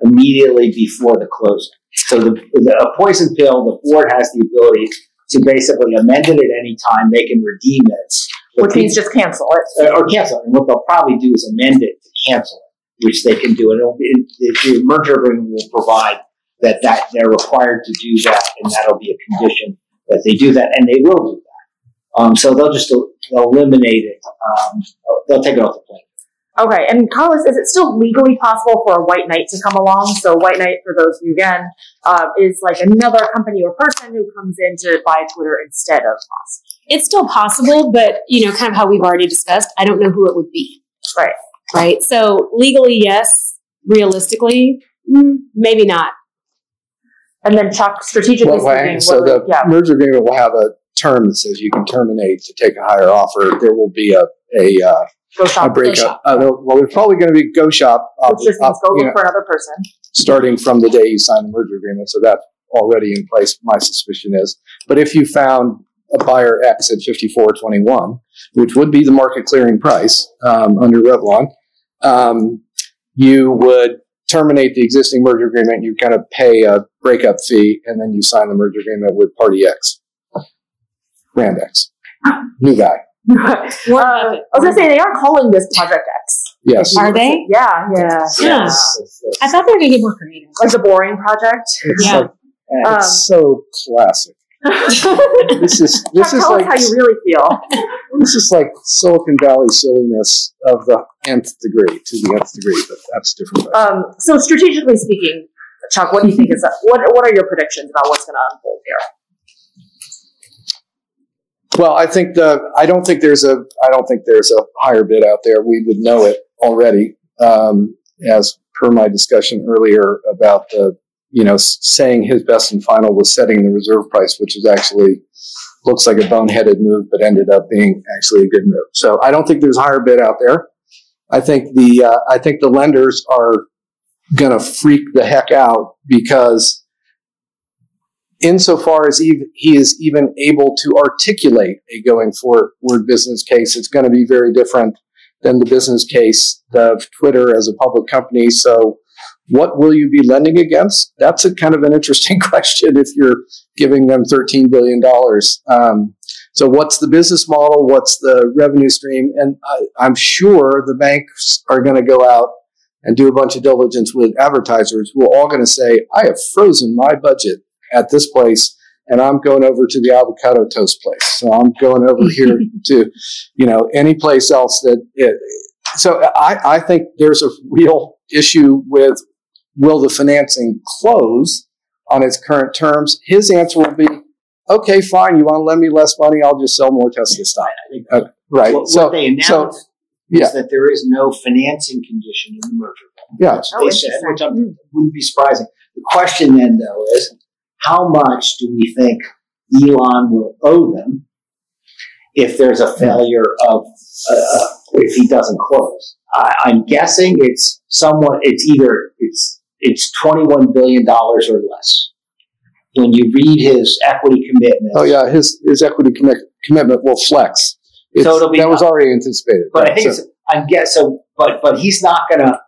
immediately before the closing. So the, the a poison pill, the board has the ability to basically amend it at any time. They can redeem it, Which means just cancel it. uh, or cancel it. And what they'll probably do is amend it to cancel it, which they can do. And it'll be, the, the merger agreement will provide that, that they're required to do that, and that'll be a condition that they do that, and they will do that. Um, so they'll just they'll eliminate it. Um, they'll take it off the plane. Okay, and Carlos, is it still legally possible for a white knight to come along? So, white knight, for those of you again, uh, is like another company or person who comes in to buy Twitter instead of us. It's still possible, but you know, kind of how we've already discussed, I don't know who it would be. Right. Right. So legally, yes. Realistically, mm, maybe not. And then Chuck, strategically Well, speaking, so the would- yeah, merger agreement will have a term that says you can terminate to take a higher offer. There will be a a, uh, go a shop, go breakup. shop. Uh, well, there's probably going to be go shop, uh, Which just uh, means go look know, for another person. starting from the day you sign the merger agreement. So that's already in place. My suspicion is, but if you found a buyer X at 54.21, which would be the market clearing price um, under Revlon, um, you would terminate the existing merger agreement. You kind of pay a breakup fee, and then you sign the merger agreement with Party X, Rand X, new guy. Uh, Warren I was gonna say they are calling this Project X. Yes, Are they? Yeah, yeah. Yeah. I thought they were going to get more creative. Like the boring project. it's Yeah. like Um, it's so classic. This is this Chuck, is tell like us how you really feel. This is like Silicon Valley silliness of the nth degree to the nth degree, but that's different. Um, so strategically speaking, Chuck, what do you think is what? What are your predictions about what's going to unfold here? Well, I think the I don't think there's a I don't think there's a higher bid out there. We would know it already, um, as per my discussion earlier about the you know, saying his best and final was setting the reserve price, which was actually looks like a boneheaded move, but ended up being actually a good move. So I don't think there's a higher bid out there. I think the uh, I think the lenders are going to freak the heck out because insofar as he, is even able to articulate a going forward business case, it's going to be very different than the business case of Twitter as a public company. So, what will you be lending against? That's a kind of an interesting question if you're giving them $13 billion. Um, so, what's the business model? What's the revenue stream? And I, I'm sure the banks are going to go out and do a bunch of diligence with advertisers who are all going to say, I have frozen my budget at this place and I'm going over to the avocado toast place. So I'm going over here to, you know, any place else that it, so I, I think there's a real issue with will the financing close on its current terms? His answer will be, okay, fine. You want to lend me less money? I'll just sell more Tesla stock. Uh, right. What, so, what they announced so, is that there is no financing condition in the merger. Yeah. That's Oh, what they said, which I'm, wouldn't be surprising. The question then, though, is how much do we think Elon will owe them if there's a failure of uh, if he doesn't close? I, I'm guessing it's somewhat. It's either it's it's twenty one billion dollars or less. When you read his equity commitment, Oh yeah, his his equity commit, commitment will flex. It's, So it'll be that was already anticipated. But I think So- I'm guess so. But but he's not gonna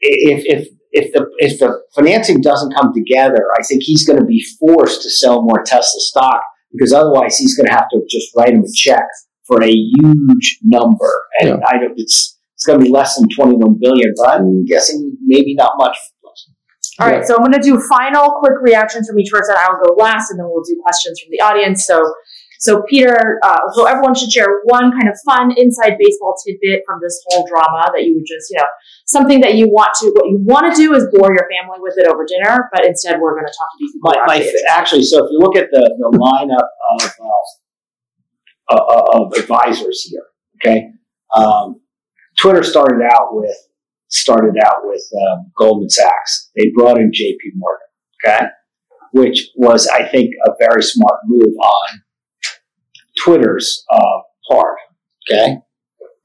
if if if the if the financing doesn't come together. I think he's going to be forced to sell more Tesla stock because otherwise he's going to have to just write him a check for a huge number, and Yeah. I don't. It's it's going to be less than twenty one billion, but I'm guessing maybe not much. less. All right, so I'm going to do final quick reactions from each person. I will go last, and then we'll do questions from the audience. So, so Peter, uh, so everyone should share one kind of fun inside baseball tidbit from this whole drama that you would just, you know, something that you want to. What you want to do is bore your family with it over dinner, but instead we're going to talk to these people. My, my actually, so if you look at the the lineup of uh, uh, of advisors here, okay, um, Twitter started out with started out with um, Goldman Sachs. They brought in J.P. Morgan, okay, which was I think a very smart move on Twitter's uh, part, okay.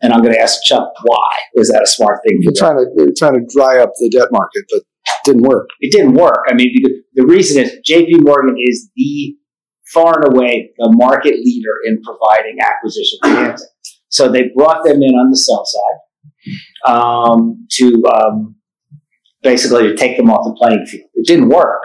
And I'm going to ask Chuck why was that a smart thing You're trying to they're trying to dry up the debt market, but didn't work. it didn't work. I mean, the reason is J.P. Morgan is the far and away the market leader in providing acquisition financing. So they brought them in on the sell side um, to um, basically to take them off the playing field. It didn't work,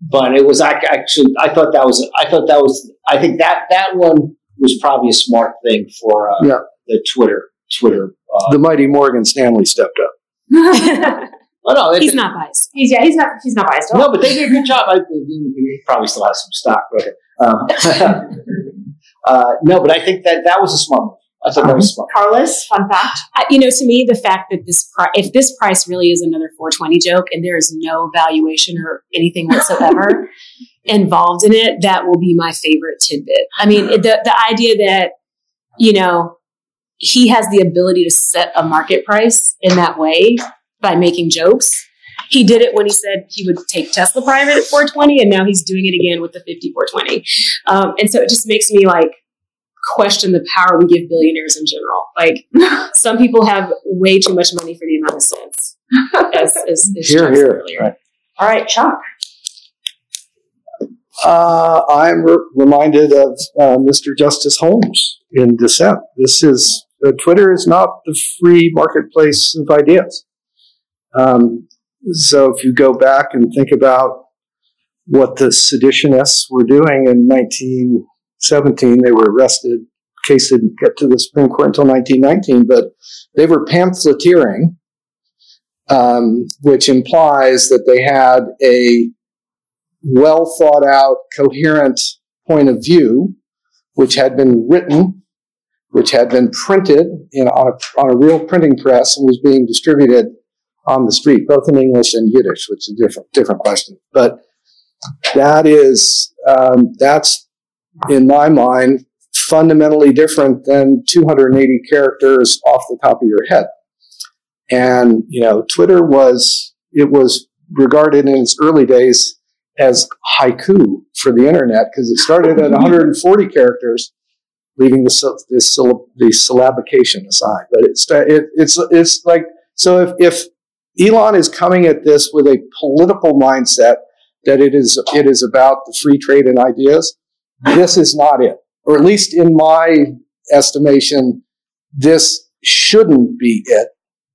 but it was actually I thought that was I thought that was I think that that one was probably a smart thing for uh, Yeah. the Twitter Twitter. Uh, The mighty Morgan Stanley stepped up. oh no, it- He's not biased. he's yeah, he's not he's not biased. at all. No, but they did a good job. I think he he probably still has some stock. But, um, uh, no, but I think that that was a smart move. I thought that was smart. Carlos, fun fact. I, you know, to me, the fact that this pri- if this price really is another 420 joke and there is no valuation or anything whatsoever involved in it, that will be my favorite tidbit. I mean, the the idea that you know he has the ability to set a market price in that way by making jokes. He did it when he said he would take Tesla private at 420, and now he's doing it again with the 5420. Um, and so it just makes me like question the power we give billionaires in general. Like some people have way too much money for the amount of sense. As, as, as Here, here. earlier. All right, Chuck. Uh, I'm re- reminded of uh, Mr. Justice Holmes in dissent. This is uh, Twitter is not the free marketplace of ideas. Um, so if you go back and think about what the seditionists were doing in 1917, they were arrested. Case didn't get to the Supreme Court until 1919, but they were pamphleteering, um, which implies that they had a well thought out, coherent point of view, which had been written, which had been printed in, on, a, on a real printing press and was being distributed on the street, both in English and Yiddish, which is a different, different question. But that is, um, that's, in my mind, fundamentally different than 280 characters off the top of your head. And, you know, Twitter was, it was regarded in its early days as haiku for the internet because it started at 140 characters, leaving the the, the syllabication aside. But it's it, it's it's like so if, if Elon is coming at this with a political mindset that it is it is about the free trade and ideas, this is not it, or at least in my estimation, this shouldn't be it.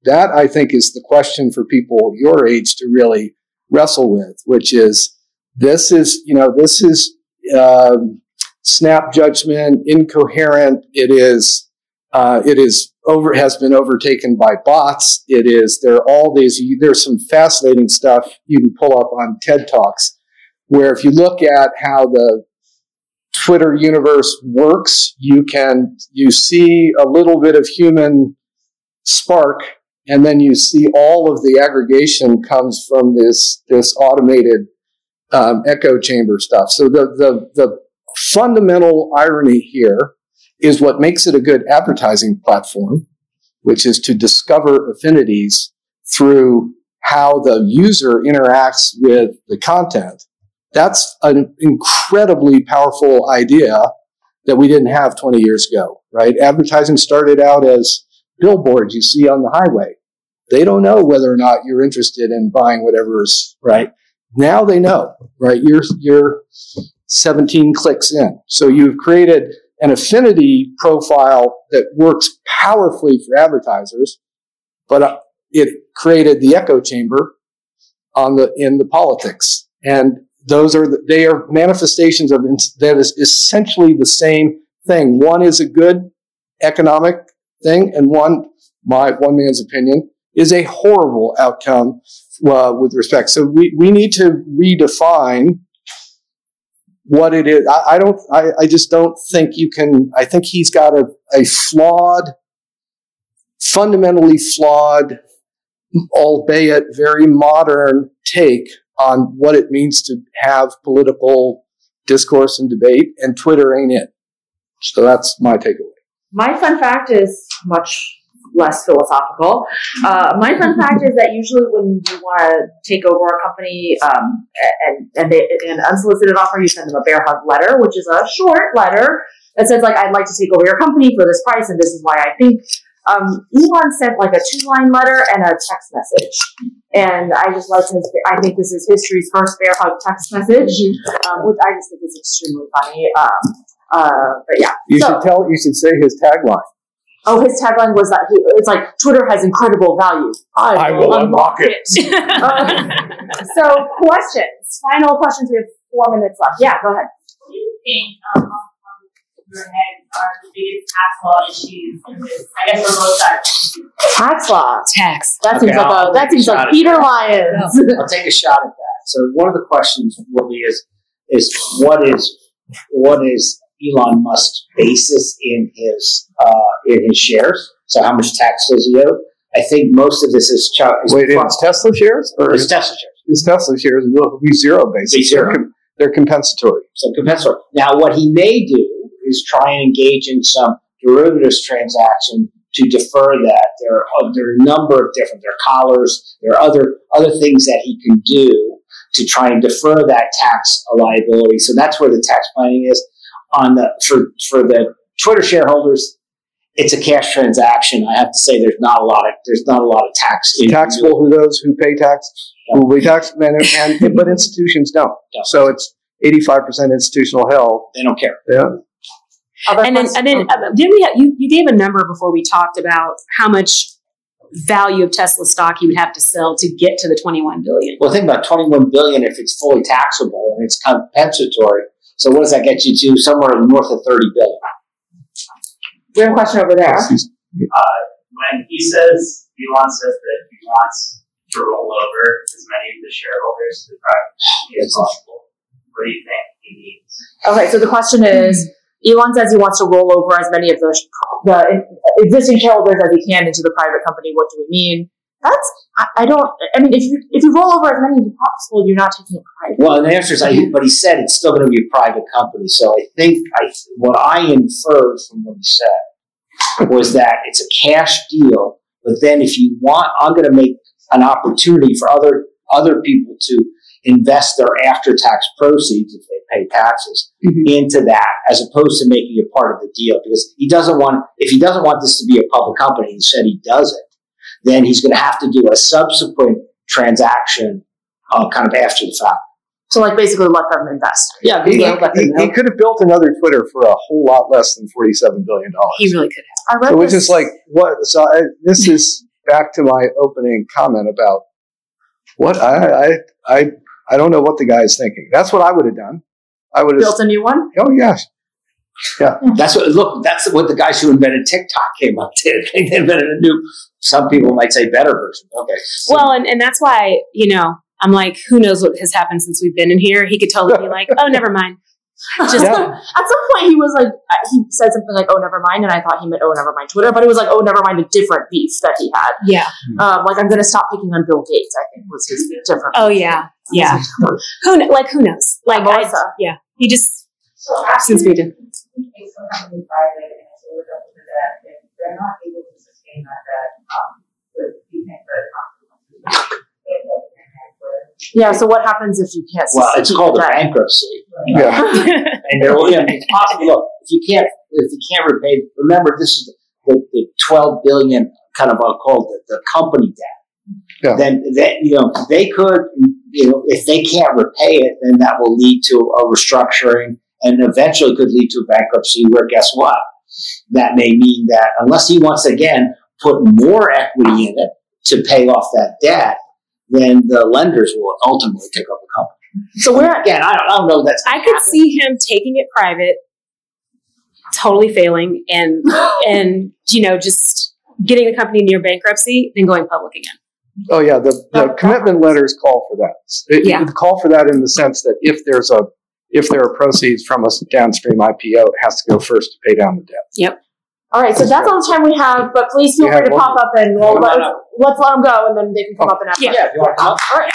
That I think is the question for people your age to really wrestle with, which is this is you know this is um, snap judgment, incoherent. It is uh, it is over has been overtaken by bots. It is there are all these there's some fascinating stuff you can pull up on TED Talks where if you look at how the Twitter universe works, you can you see a little bit of human spark, and then you see all of the aggregation comes from this this automated um, echo chamber stuff. So the the the fundamental irony here is what makes it a good advertising platform, which is to discover affinities through how the user interacts with the content. That's an incredibly powerful idea that we didn't have 20 years ago, right? Advertising started out as billboards you see on the highway. They don't know whether or not you're interested in buying whatever's right. Now they know, right? You're, you're 17 clicks in. So you've created an affinity profile that works powerfully for advertisers, but uh, it created the echo chamber on the, in the politics. And those are, the, they are manifestations of that is essentially the same thing. One is a good economic thing, and one, my one man's opinion, is a horrible outcome uh, with respect. So we, we need to redefine what it is. I, I don't. I, I, just don't think you can. I think he's got a, a flawed, fundamentally flawed, albeit very modern take on what it means to have political discourse and debate. And Twitter ain't it. So that's my takeaway. My fun fact is much less philosophical. Uh, my fun fact is that usually when you want to take over a company um, and and they, an unsolicited offer, you send them a bear hug letter, which is a short letter that says like, "I'd like to take over your company for this price, and this is why I think." Um, Elon sent like a two-line letter and a text message, and I just like his. I think this is history's first bear hug text message, um, which I just think is extremely funny. Um, uh, but yeah, you so, should tell. You should say his tagline. Oh, his tagline was that he, it's like Twitter has incredible value. I, will unlock it. Um, so, questions. Final questions. We have four minutes left. Yeah, go ahead. What do you think um, your head are the biggest tax law issues in this? I guess for both sides. Tax law. Tax. That Okay, seems like I'll a, that seems like Peter that. Lyons. I'll take a shot at that. So one of the questions will be is is what is what is Elon Musk's basis in his uh, in his shares? So how much tax does he owe? I think most of this is, ch- is Wait, it's Tesla shares or it's Tesla shares. his Tesla shares will be zero basically. Be zero. They're, com- they're compensatory. So compensatory. Now, what he may do is try and engage in some derivatives transaction to defer that. There are, there are a number of different. There are collars. There are other other things that he can do to try and defer that tax liability. So that's where the tax planning is. On the for for the Twitter shareholders, it's a cash transaction. I have to say, there's not a lot of there's not a lot of tax. In Taxable who those who pay tax who will be taxed, and, and but institutions don't. Don't. So it's eighty five percent institutional held. They don't care. Yeah. Other And then, and then, uh, didn't we? Have, you you gave a number before we talked about how much value of Tesla stock you would have to sell to get to the twenty one billion. Well, think about 21 billion if it's fully taxable and it's compensatory. So what does that get you to? Somewhere north of 30 billion. we have a question over there. Uh, when he says Elon says that he wants to roll over as many of the shareholders to the private as possible, what do you think he needs? Okay, so the question is, Elon says he wants to roll over as many of the, the existing shareholders as he can into the private company. What do we mean? That's I, I don't. I mean, if you if you roll over as many as possible, you're not taking it private. Well, and the answer is, I, but he said it's still going to be a private company. So I think I, what I inferred from what he said was that it's a cash deal. But then if you want, I'm going to make an opportunity for other other people to invest their after-tax proceeds if they pay taxes Mhm. into that, as opposed to making it part of the deal. Because he doesn't want, if he doesn't want this to be a public company, he said he doesn't, then he's going to have to do a subsequent transaction, uh, kind of after the fact. So like basically let them invest. Yeah, He, yeah, let he, he could have built another Twitter for a whole lot less than forty-seven billion dollars. He really could I read So which this- is like what? So I, this is back to my opening comment about what I I I I don't know what the guy is thinking. That's what I would have done. I would have. built a new one. Oh yes, That's what look. That's what the guys who invented TikTok came up did. They invented a new. Some people might say better version. Okay. So- Well, and, and that's why, you know, I'm like, who knows what has happened since we've been in here? He could totally be like, oh, never mind. Just Yeah. At some point, he was like, he said something like, "Oh, never mind," and I thought he meant, "Oh, never mind Twitter," but it was like, "Oh, never mind," a different beef that he had. yeah. Um, like, I'm going to stop picking on Bill Gates. I think was his different. Oh yeah, yeah. Who like who knows? Like I, yeah. He just since we did. Take some company private and it's a little bit of that, if they're not able to sustain that, that, um, the, you think the consequences. Yeah. So what happens if you can't? well, it's called a that? bankruptcy, yeah. and there will. Yeah, it's possible. Look, if you can't, if you can't repay, remember this is the, the twelve billion kind of I'll call it the, the company debt. Yeah. Then that you know they could you know if they can't repay it, then that will lead to a restructuring and eventually could lead to a bankruptcy. Where guess what? That may mean that unless he once again put more equity in it to pay off that debt, then the lenders will ultimately take over the company. So we're Again, I don't, I don't know. if That's I could see him taking it private, totally failing, and and you know just getting the company near bankruptcy, then going public again. Oh yeah. The, the Oh, commitment letters call for that. It, Yeah. it call for that in the sense that if there's a if there are proceeds from a downstream IPO, it has to go first to pay down the debt. Yep. All right. So that's all the time we have. But please feel free to pop up and we'll let, on up. let's let them go, and then they can come Oh. up and ask. Yeah. yeah. If you want to come up. All right.